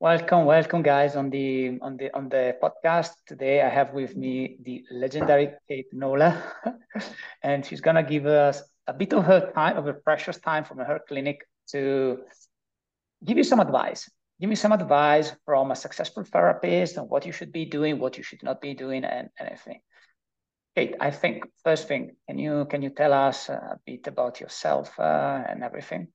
Welcome, welcome, guys, on the on the on the podcast today. I have with me the legendary Kate Nola, and she's gonna give us a bit of her time, of her precious time from her clinic to give you some advice. Give me some advice from a successful therapist on what you should be doing, what you should not be doing, and anything. Kate, I think first thing, can you can you tell us a bit about yourself uh, and everything?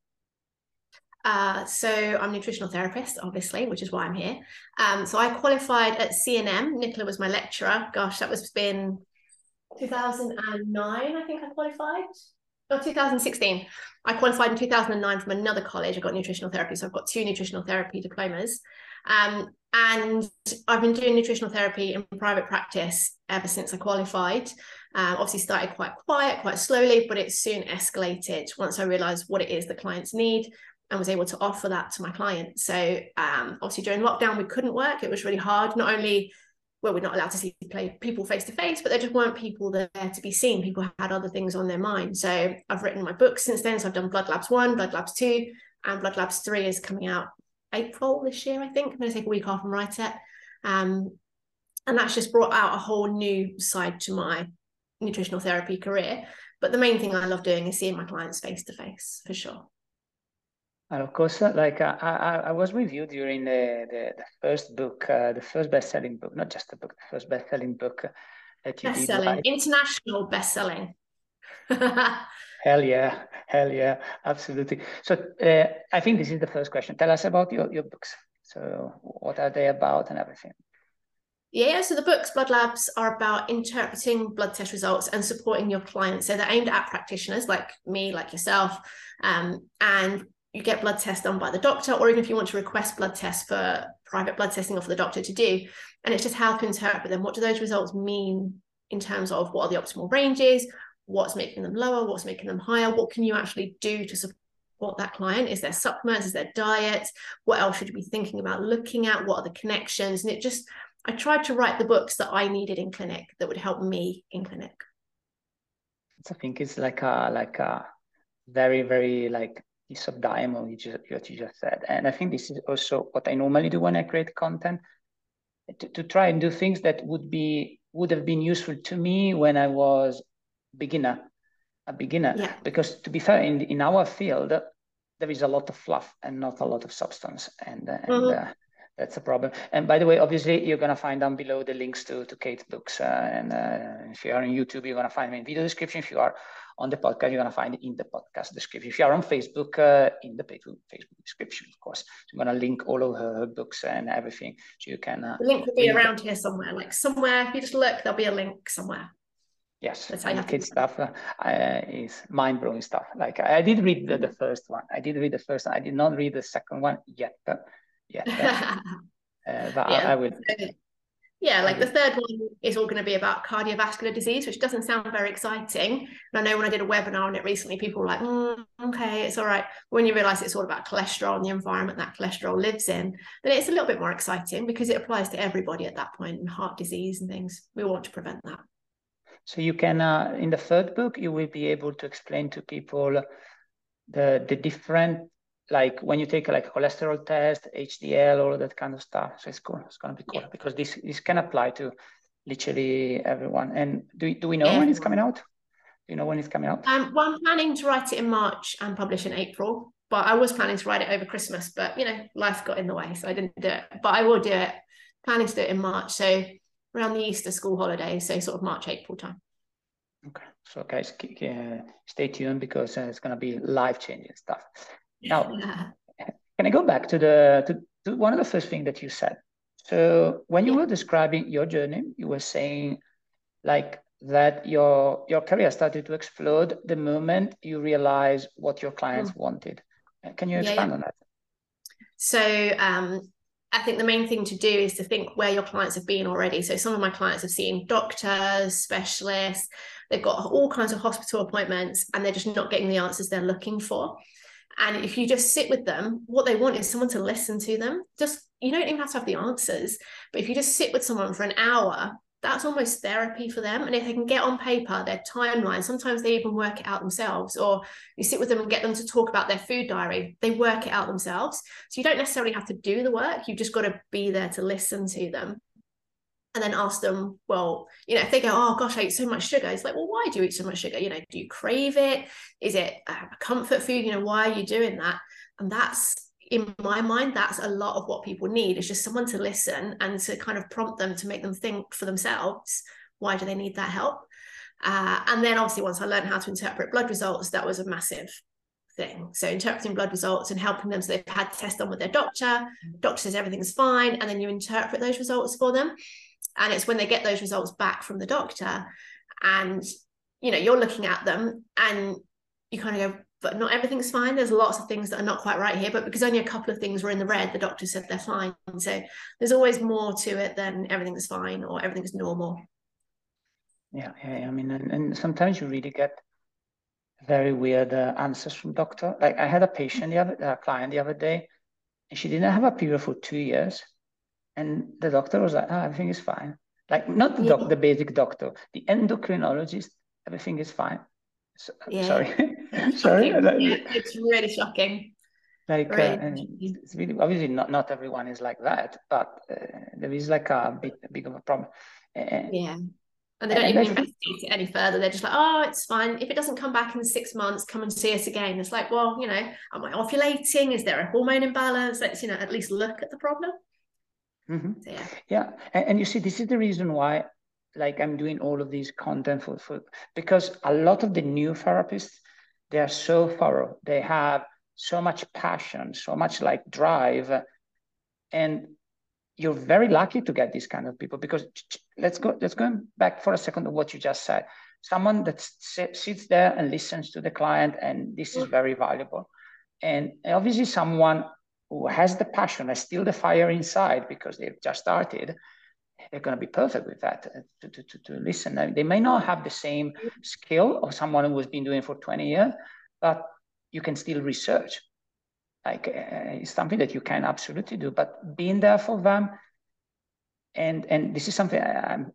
Uh, so I'm a nutritional therapist, obviously, which is why I'm here. Um, so I qualified at CNM. Nicola was my lecturer. Gosh, that was been 2009, I think I qualified. Or 2016. I qualified in 2009 from another college. I got nutritional therapy. So I've got two nutritional therapy diplomas. Um, and I've been doing nutritional therapy in private practice ever since I qualified. Um, obviously, started quite quiet, quite slowly, but it soon escalated once I realized what it is the clients need and was able to offer that to my clients. So um, obviously during lockdown we couldn't work. It was really hard. Not only were we not allowed to see people face to face, but there just weren't people there to be seen. People had other things on their mind. So I've written my books since then. So I've done Blood Labs one, Blood Labs two, and Blood Labs three is coming out April this year. I think I'm going to take a week off and write it. Um, and that's just brought out a whole new side to my nutritional therapy career. But the main thing I love doing is seeing my clients face to face for sure. And of course, like uh, I, I was with you during the, the, the first book, uh, the first best-selling book, not just the book, the first best-selling book that you best-selling, international best-selling. hell yeah, hell yeah, absolutely. So uh, I think this is the first question. Tell us about your, your books. So what are they about and everything? Yeah, so the books, Blood Labs, are about interpreting blood test results and supporting your clients. So they're aimed at practitioners like me, like yourself, um, and you get blood tests done by the doctor, or even if you want to request blood tests for private blood testing or for the doctor to do. And it's just how to interpret them. What do those results mean in terms of what are the optimal ranges? What's making them lower? What's making them higher? What can you actually do to support that client? Is there supplements? Is there diet? What else should you be thinking about looking at? What are the connections? And it just, I tried to write the books that I needed in clinic that would help me in clinic. I think it's like a like a very very like piece of diamond you just, what you just said. And I think this is also what I normally do when I create content, to, to try and do things that would be would have been useful to me when I was beginner, a beginner. Yeah. Because to be fair, in in our field, there is a lot of fluff and not a lot of substance, and, uh, mm-hmm. uh, that's a problem. And by the way, obviously, you're gonna find down below the links to to Kate's books, uh, and uh, if you are on YouTube, you're gonna find them in video description. If you are on the podcast, you're going to find it in the podcast description. If you are on Facebook, uh, in the Facebook description, of course. So I'm going to link all of her books and everything. So you can. Uh, the link will be around here somewhere. Like somewhere, if you just look, there'll be a link somewhere. Yes, That's and kid stuff uh, is mind blowing stuff. Like I did read the, the, first one. I did read the first one. I did not read the second one yet. But yet, uh, but yeah. I, I will yeah, like the third one is all going to be about cardiovascular disease, which doesn't sound very exciting. And I know when I did a webinar on it recently, people were like, mm, okay, it's all right. When you realize it's all about cholesterol and the environment that cholesterol lives in, then it's a little bit more exciting because it applies to everybody at that point and heart disease and things. We want to prevent that. So you can, uh, in the third book, you will be able to explain to people the the different like when you take like a cholesterol test, HDL, all of that kind of stuff. So it's cool. It's gonna be cool yeah. because this this can apply to literally everyone. And do do we know everyone. when it's coming out? Do you know when it's coming out? Um, well, I'm planning to write it in March and publish in April. But I was planning to write it over Christmas, but you know, life got in the way, so I didn't do it. But I will do it. Planning to do it in March, so around the Easter school holidays, so sort of March April time. Okay, so guys, stay tuned because uh, it's going to be life changing stuff. Now, can I go back to the to, to one of the first things that you said? So when you yeah. were describing your journey, you were saying like that your your career started to explode the moment you realized what your clients mm. wanted. Uh, can you expand yeah, yeah. on that? So um, I think the main thing to do is to think where your clients have been already. So some of my clients have seen doctors, specialists, they've got all kinds of hospital appointments, and they're just not getting the answers they're looking for. And if you just sit with them, what they want is someone to listen to them. Just you don't even have to have the answers, but if you just sit with someone for an hour, that's almost therapy for them. And if they can get on paper their timeline, sometimes they even work it out themselves, or you sit with them and get them to talk about their food diary, they work it out themselves. So you don't necessarily have to do the work, you've just got to be there to listen to them. And then ask them, well, you know, if they go, oh gosh, I eat so much sugar, it's like, well, why do you eat so much sugar? You know, do you crave it? Is it a comfort food? You know, why are you doing that? And that's in my mind, that's a lot of what people need is just someone to listen and to kind of prompt them to make them think for themselves. Why do they need that help? Uh, and then obviously, once I learned how to interpret blood results, that was a massive thing. So interpreting blood results and helping them. So they've had tests done with their doctor. Doctor says everything's fine, and then you interpret those results for them. And it's when they get those results back from the doctor, and you know you're looking at them, and you kind of go, but not everything's fine. There's lots of things that are not quite right here, but because only a couple of things were in the red, the doctor said they're fine. So there's always more to it than everything's fine or everything's normal. Yeah, yeah. I mean, and, and sometimes you really get very weird uh, answers from doctor. Like I had a patient, the other client the other day, and she didn't have a period for two years, and the doctor was like, "Oh, everything is fine." Like not the yeah. doc, the basic doctor, the endocrinologist, everything is fine. So, yeah. Sorry. Sorry. Yeah, it's really shocking. Like really. Uh, it's really obviously not not everyone is like that, but uh, there is like a bit a bit of a problem. Uh, yeah. And they don't even investigate it any further. They're just like, oh, it's fine. If it doesn't come back in six months, come and see us again. It's like, well, you know, am I ovulating? Is there a hormone imbalance? Let's, you know, at least look at the problem. Mm-hmm. So, yeah. Yeah. And, and you see, this is the reason why like I'm doing all of these content for, for because a lot of the new therapists they are so thorough. They have so much passion, so much like drive. And you're very lucky to get these kind of people because let's go let's go back for a second to what you just said someone that sits there and listens to the client and this is very valuable and obviously someone who has the passion has still the fire inside because they've just started they're going to be perfect with that uh, to, to, to, to listen. They may not have the same skill of someone who has been doing for 20 years, but you can still research. Like uh, it's something that you can absolutely do, but being there for them, and and this is something I,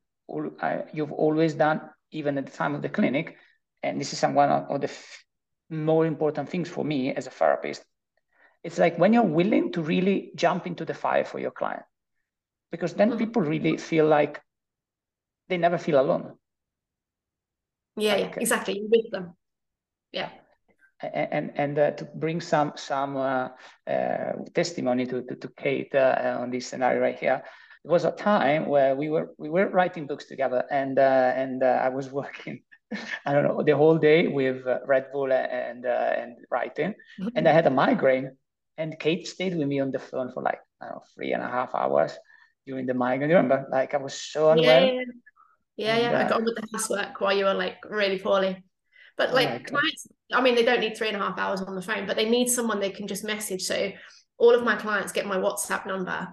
I, you've always done, even at the time of the clinic, and this is some one of the f- more important things for me as a therapist. It's like when you're willing to really jump into the fire for your client because then mm-hmm. people really feel like they never feel alone. Yeah, like, yeah, exactly. You're with them. Yeah. And and uh, to bring some some uh, uh, testimony to, to, to Kate uh, on this scenario right here, it was a time where we were we were writing books together, and uh, and uh, I was working, I don't know, the whole day with Red Bull and and writing, mm-hmm. and I had a migraine, and Kate stayed with me on the phone for like I don't know three and a half hours, during the migraine. You remember? Like I was so unwell. Yeah, yeah, yeah. yeah. I got on with the housework while you were like really poorly. But oh like clients, I mean, they don't need three and a half hours on the phone, but they need someone they can just message. So all of my clients get my WhatsApp number.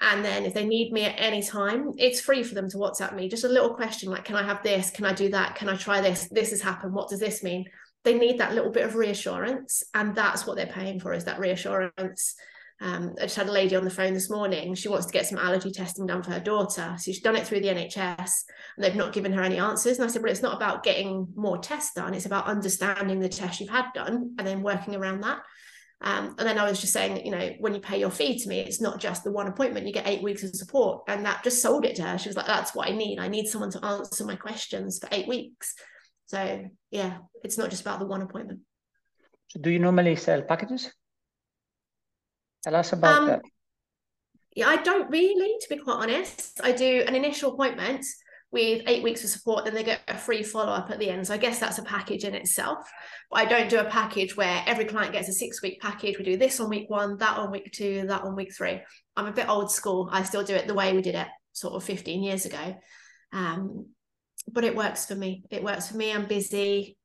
And then if they need me at any time, it's free for them to WhatsApp me. Just a little question like, can I have this? Can I do that? Can I try this? This has happened. What does this mean? They need that little bit of reassurance. And that's what they're paying for is that reassurance um, I just had a lady on the phone this morning. She wants to get some allergy testing done for her daughter. So she's done it through the NHS and they've not given her any answers. And I said, Well, it's not about getting more tests done, it's about understanding the test you've had done and then working around that. Um, and then I was just saying you know, when you pay your fee to me, it's not just the one appointment, you get eight weeks of support. And that just sold it to her. She was like, That's what I need. I need someone to answer my questions for eight weeks. So, yeah, it's not just about the one appointment. So, do you normally sell packages? Tell us about um, that. Yeah, I don't really, to be quite honest. I do an initial appointment with eight weeks of support, then they get a free follow up at the end. So I guess that's a package in itself. But I don't do a package where every client gets a six week package. We do this on week one, that on week two, that on week three. I'm a bit old school. I still do it the way we did it sort of 15 years ago. Um, but it works for me. It works for me. I'm busy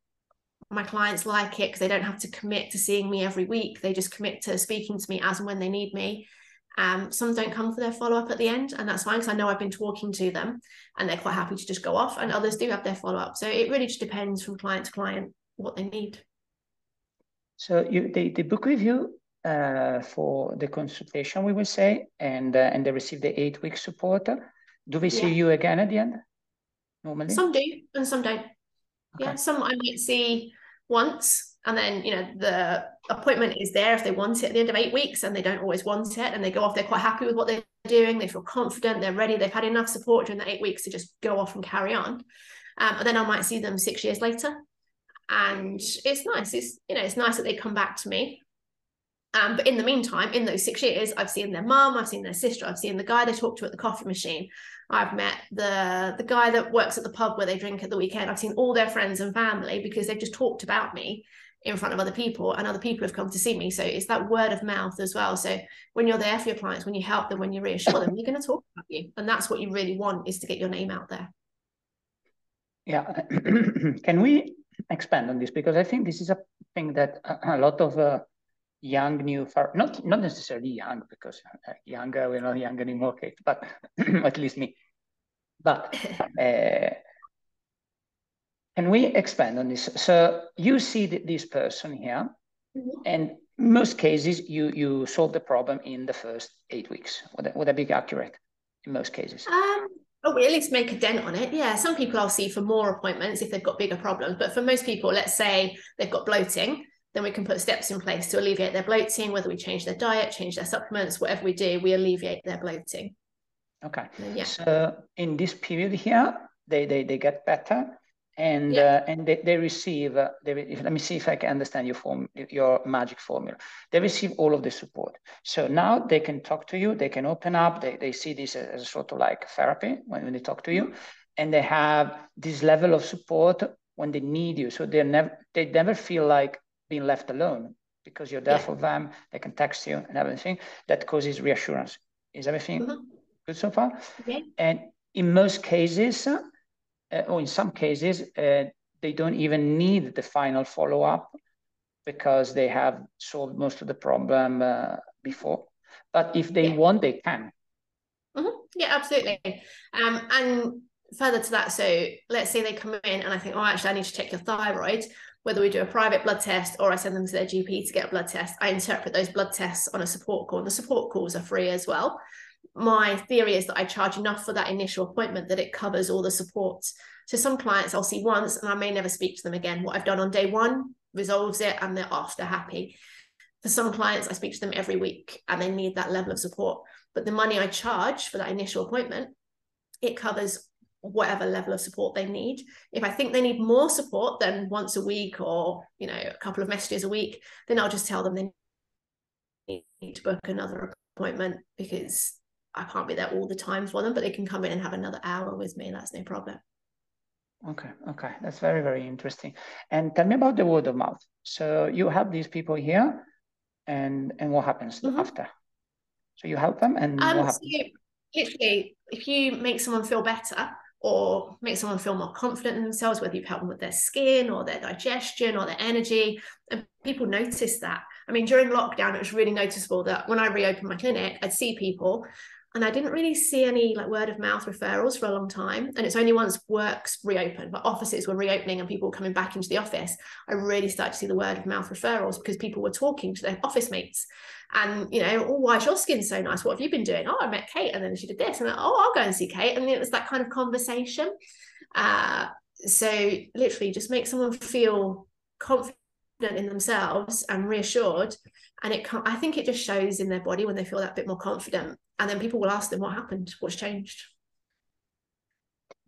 my clients like it because they don't have to commit to seeing me every week. They just commit to speaking to me as and when they need me. Um, some don't come for their follow up at the end, and that's fine because I know I've been talking to them and they're quite happy to just go off. And others do have their follow up. So it really just depends from client to client what they need. So you they, they book with you uh, for the consultation, we will say, and uh, and they receive the eight week support. do we see yeah. you again at the end? Normally, some do and some don't. Okay. Yeah, some I might see once, and then you know the appointment is there if they want it at the end of eight weeks, and they don't always want it, and they go off. They're quite happy with what they're doing. They feel confident. They're ready. They've had enough support during the eight weeks to just go off and carry on. Um, and then I might see them six years later, and it's nice. It's you know it's nice that they come back to me um, but in the meantime, in those six years, I've seen their mum, I've seen their sister, I've seen the guy they talk to at the coffee machine. I've met the the guy that works at the pub where they drink at the weekend. I've seen all their friends and family because they've just talked about me in front of other people and other people have come to see me. So it's that word of mouth as well. So when you're there for your clients, when you help them, when you reassure them, they're going to talk about you. And that's what you really want is to get your name out there. Yeah. Can we expand on this? Because I think this is a thing that a lot of uh, young new far not not necessarily young because uh, younger we're not young anymore Kate, but at least me but uh, can we expand on this so you see th this person here mm-hmm. and most cases you you solve the problem in the first eight weeks would that, would that be accurate in most cases um Oh, we at least make a dent on it. Yeah, some people I'll see for more appointments if they've got bigger problems. But for most people, let's say they've got bloating, then we can put steps in place to alleviate their bloating, whether we change their diet, change their supplements, whatever we do, we alleviate their bloating. Okay. Yeah. So in this period here, they they, they get better and yeah. uh, and they, they receive uh, they, let me see if i can understand your form your magic formula they receive all of the support so now they can talk to you they can open up they, they see this as a sort of like therapy when, when they talk to you mm-hmm. and they have this level of support when they need you so they never they never feel like being left alone because you're there yeah. for them. They can text you and everything. That causes reassurance. Is everything mm-hmm. good so far? Yeah. And in most cases, uh, or in some cases, uh, they don't even need the final follow up because they have solved most of the problem uh, before. But if they yeah. want, they can. Mm-hmm. Yeah, absolutely. Um, and further to that, so let's say they come in and I think, oh, actually, I need to check your thyroid whether we do a private blood test or I send them to their GP to get a blood test, I interpret those blood tests on a support call. And the support calls are free as well. My theory is that I charge enough for that initial appointment that it covers all the supports. So some clients I'll see once and I may never speak to them again. What I've done on day one resolves it and they're off, they're happy. For some clients, I speak to them every week and they need that level of support. But the money I charge for that initial appointment, it covers whatever level of support they need. If I think they need more support than once a week or you know a couple of messages a week, then I'll just tell them they need to book another appointment because I can't be there all the time for them, but they can come in and have another hour with me. And that's no problem. Okay, okay, that's very very interesting. And tell me about the word of mouth. So you have these people here, and and what happens mm-hmm. after? So you help them, and um, what happens? So literally, if you make someone feel better, or make someone feel more confident in themselves, whether you've helped them with their skin or their digestion or their energy. And people notice that. I mean, during lockdown, it was really noticeable that when I reopened my clinic, I'd see people and I didn't really see any like word of mouth referrals for a long time. And it's only once works reopened, but offices were reopening and people were coming back into the office, I really started to see the word of mouth referrals because people were talking to their office mates. And you know, oh, why is your skin so nice? What have you been doing? Oh, I met Kate, and then she did this, and like, oh, I'll go and see Kate. And it was that kind of conversation. Uh, so literally, just make someone feel confident in themselves and reassured and it i think it just shows in their body when they feel that bit more confident and then people will ask them what happened what's changed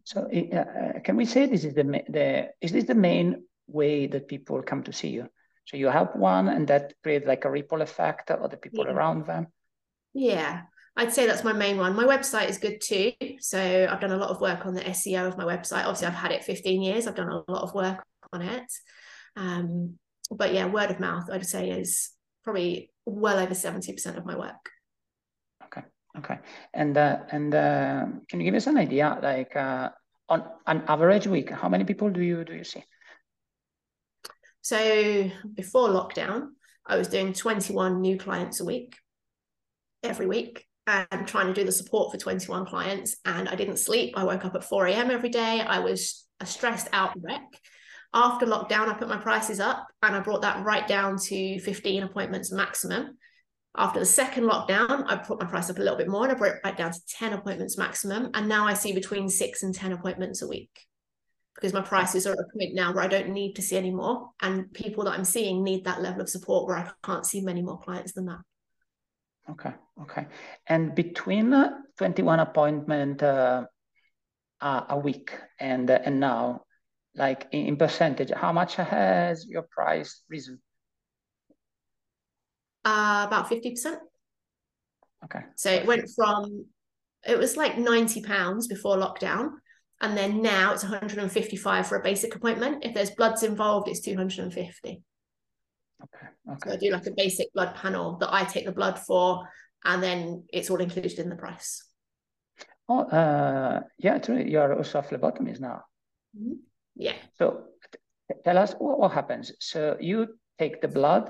so uh, can we say this is the the is this the main way that people come to see you so you help one and that creates like a ripple effect of the people yeah. around them yeah I'd say that's my main one. My website is good too. So I've done a lot of work on the SEO of my website. Obviously, I've had it 15 years. I've done a lot of work on it. Um, but yeah, word of mouth, I'd say, is probably well over 70% of my work. Okay. Okay. And uh, and uh, can you give us an idea, like uh, on an average week, how many people do you do you see? So before lockdown, I was doing 21 new clients a week, every week, and trying to do the support for 21 clients. And I didn't sleep. I woke up at 4 a.m. every day. I was a stressed out wreck. After lockdown, I put my prices up and I brought that right down to 15 appointments maximum After the second lockdown, I put my price up a little bit more and I brought it back down to 10 appointments maximum. And now I see between six and 10 appointments a week because my prices are at a point now where I don't need to see any more. And people that I'm seeing need that level of support where I can't see many more clients than that. Okay, okay. And between 21 appointment uh, a week and uh, and now, like in, percentage, how much has your price risen? Uh, about 50%. Okay. So it went from, it was like 90 pounds before lockdown. And then now it's 155 for a basic appointment. If there's bloods involved, it's 250. Okay. Okay. So I do like a basic blood panel that I take the blood for, and then it's all included in the price. Oh, uh, yeah, true. You're also a phlebotomist now. Mm-hmm. Yeah. So tell us what, what happens. So you take the blood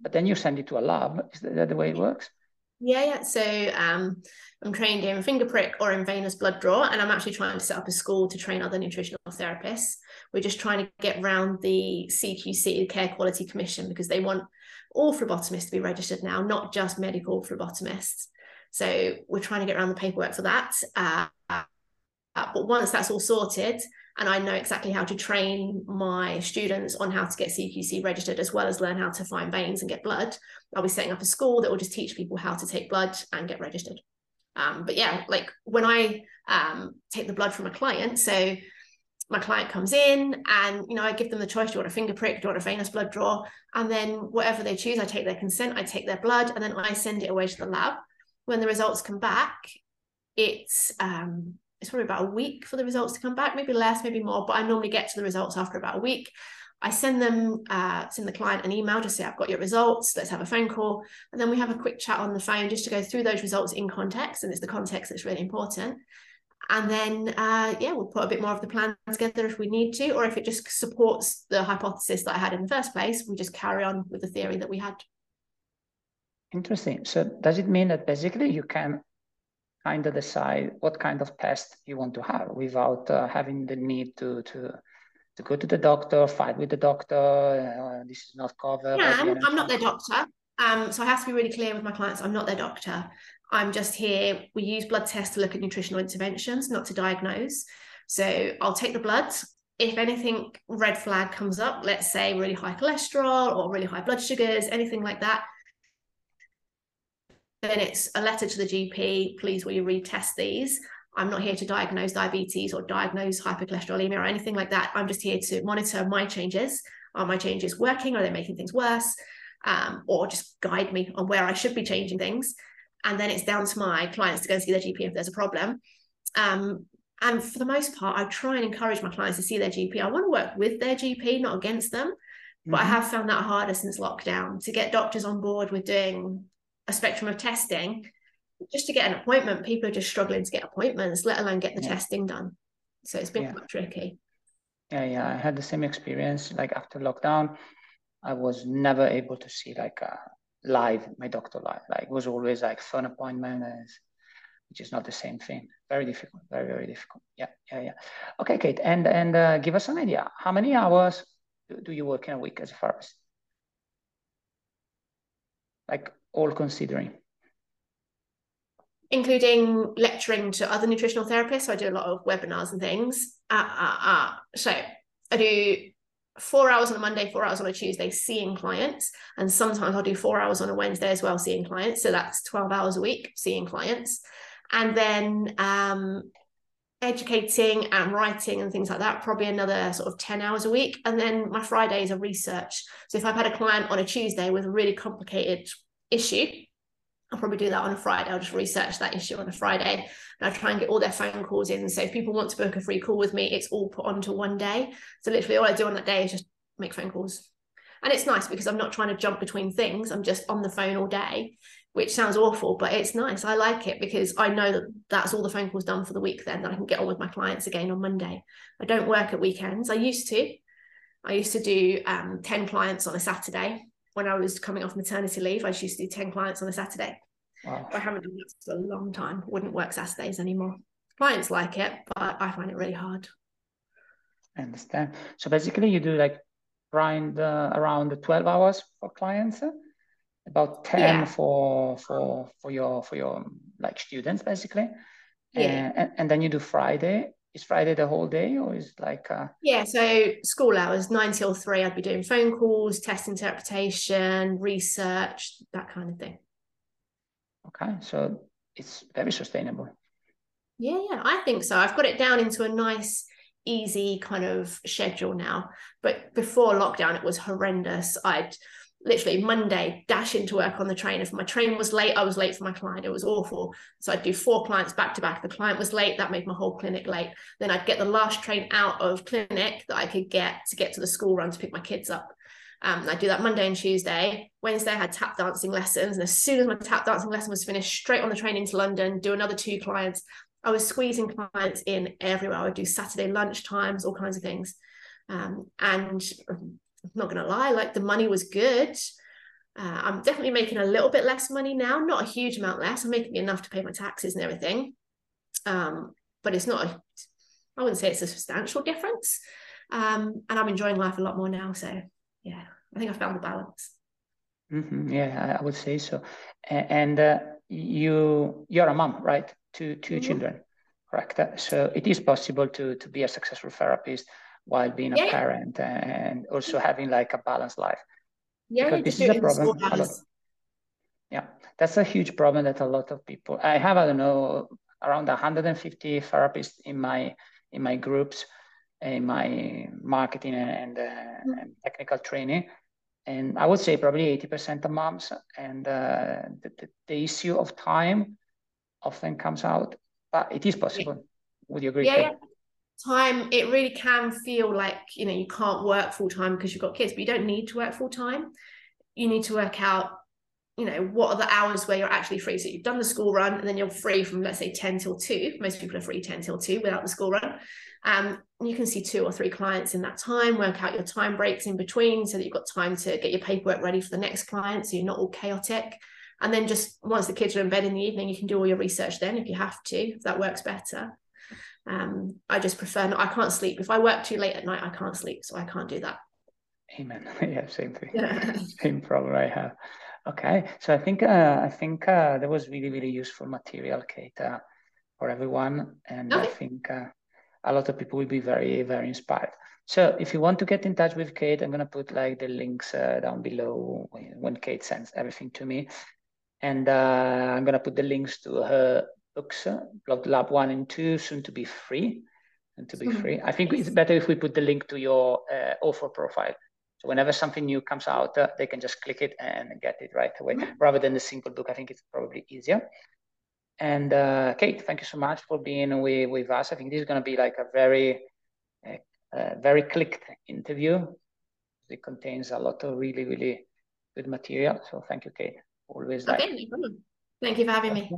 but then you send it to a lab. Is that the way it works? Yeah, yeah. So um, I'm trained in finger prick or in venous blood draw, and I'm actually trying to set up a school to train other nutritional therapists. We're just trying to get around the CQC, the Care Quality Commission, because they want all phlebotomists to be registered now, not just medical phlebotomists. So we're trying to get around the paperwork for that. Uh, uh, but once that's all sorted, and I know exactly how to train my students on how to get CQC registered as well as learn how to find veins and get blood. I'll be setting up a school that will just teach people how to take blood and get registered. Um, but yeah, like when I um, take the blood from a client, so my client comes in and you know I give them the choice: do you want a finger prick, do you want a venous blood draw? And then whatever they choose, I take their consent, I take their blood, and then I send it away to the lab. When the results come back, it's um, it's probably about a week for the results to come back, maybe less, maybe more, but I normally get to the results after about a week. I send them, uh, send the client an email to say, I've got your results, let's have a phone call. And then we have a quick chat on the phone just to go through those results in context. And it's the context that's really important. And then, uh, yeah, we'll put a bit more of the plan together if we need to, or if it just supports the hypothesis that I had in the first place, we just carry on with the theory that we had. Interesting. So does it mean that basically you can kind of decide what kind of test you want to have without uh, having the need to to to go to the doctor, fight with the doctor. Uh, this is not covered. Yeah, I'm, I'm not their doctor. Um, so I have to be really clear with my clients. I'm not their doctor. I'm just here. We use blood tests to look at nutritional interventions, not to diagnose. So I'll take the blood. If anything red flag comes up, let's say really high cholesterol or really high blood sugars, anything like that, then it's a letter to the GP, please will you retest these? I'm not here to diagnose diabetes or diagnose hypercholesterolemia or anything like that. I'm just here to monitor my changes. Are my changes working? Are they making things worse? Um, or just guide me on where I should be changing things. And then it's down to my clients to go and see their GP if there's a problem. Um, and for the most part, I try and encourage my clients to see their GP. I want to work with their GP, not against them. But mm-hmm. I have found that harder since lockdown to get doctors on board with doing a spectrum of testing. Just to get an appointment people are just struggling to get appointments let alone get the yeah. testing done. So it's been yeah. quite tricky. Yeah yeah i had the same experience like after lockdown. I was never able to see like uh, live my doctor live. Like it was always like phone appointment which is not the same thing. Very difficult very very difficult. Yeah yeah yeah. Okay kate and and uh, give us an idea. How many hours do, do you work in a week as a pharmacist? Like all considering? Including lecturing to other nutritional therapists. So I do a lot of webinars and things. Uh, uh, uh. So I do four hours on a Monday, four hours on a Tuesday, seeing clients. And sometimes I'll do four hours on a Wednesday as well, seeing clients. So that's 12 hours a week, seeing clients. And then um, educating and writing and things like that, probably another sort of 10 hours a week. And then my Fridays are research. So if I've had a client on a Tuesday with a really complicated issue. I'll probably do that on a Friday. I'll just research that issue on a Friday and I try and get all their phone calls in. So if people want to book a free call with me, it's all put onto one day. So literally all I do on that day is just make phone calls. And it's nice because I'm not trying to jump between things. I'm just on the phone all day, which sounds awful, but it's nice. I like it because I know that that's all the phone calls done for the week then that I can get on with my clients again on Monday. I don't work at weekends. I used to. I used to do um, 10 clients on a Saturday when I was coming off maternity leave, I used to do 10 clients on a Saturday. Wow. I haven't done that for a long time. Wouldn't work Saturdays anymore. Clients like it, but I find it really hard. I understand. So basically, you do like around uh, around 12 hours for clients about 10 yeah. for for for your for your like students basically yeah. and, and then you do friday is friday the whole day or is like uh... yeah so school hours 9 till 3 i'd be doing phone calls test interpretation research that kind of thing. Okay so it's very sustainable. Yeah yeah i think so. I've got it down into a nice easy kind of schedule now. But before lockdown it was horrendous. I'd literally Monday, dash into work on the train. If my train was late, I was late for my client. It was awful. So I'd do four clients back to back. The client was late, that made my whole clinic late. Then I'd get the last train out of clinic that I could get to get to the school run to pick my kids up. Um, I do that Monday and Tuesday. Wednesday, I had tap dancing lessons. And as soon as my tap dancing lesson was finished, straight on the train into London, do another two clients. I was squeezing clients in everywhere. I would do Saturday lunch times, all kinds of things. Um, and I'm not going to lie, like the money was good. Uh, I'm definitely making a little bit less money now, not a huge amount less. I'm making enough to pay my taxes and everything. Um, but it's not, a, I wouldn't say it's a substantial difference. Um, and I'm enjoying life a lot more now. So, yeah, I think I found the balance. Mm-hmm. Yeah, I would say so. And uh, you, you're a mom, right? Two, 2 mm-hmm. children, correct? So it is possible to to be a successful therapist while being yeah. a parent and also having like a balanced life. Yeah, because this is a problem. A lot, yeah, that's a huge problem that a lot of people. I have I don't know around 150 therapists in my in my groups, in my marketing and, uh, mm-hmm. and technical training, and I would say probably 80% of moms. And uh, the, the, the, issue of time often comes out, but it is possible. Yeah. Would you agree? Yeah, yeah, time it really can feel like you know you can't work full time because you've got kids but you don't need to work full time you need to work out you know what are the hours where you're actually free. So you've done the school run and then you're free from let's say 10 till 2 most people are free 10 till 2 without the school run. Um, you can see two or three clients in that time work out your time breaks in between so that you've got time to get your paperwork ready for the next client so you're not all chaotic. And then just once the kids are in bed in the evening you can do all your research then if you have to if that works better um, I just prefer not, I can't sleep. If I work too late at night, I can't sleep. So I can't do that. Amen. yeah, same thing. Yeah. same problem I have. Okay. So I think uh, I think uh, that was really, really useful material, Kate, uh, for everyone. And okay. I think uh, a lot of people will be very, very inspired. So if you want to get in touch with Kate, I'm going to put like the links uh, down below when Kate sends everything to me. And uh, I'm going to put the links to her books, Blood Lab 1 and 2, soon to be free. And to be free. I think it's better if we put the link to your uh, author profile. So whenever something new comes out, uh, they can just click it and get it right away, mm-hmm. rather than the single book. I think it's probably easier. And uh, Kate, thank you so much for being with, with us. I think this is going to be like a very, uh, uh, very clicked interview. It contains a lot of really, really good material. So thank you, Kate. Always okay, like. Thank you for having me.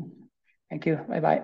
Thank you. Bye bye.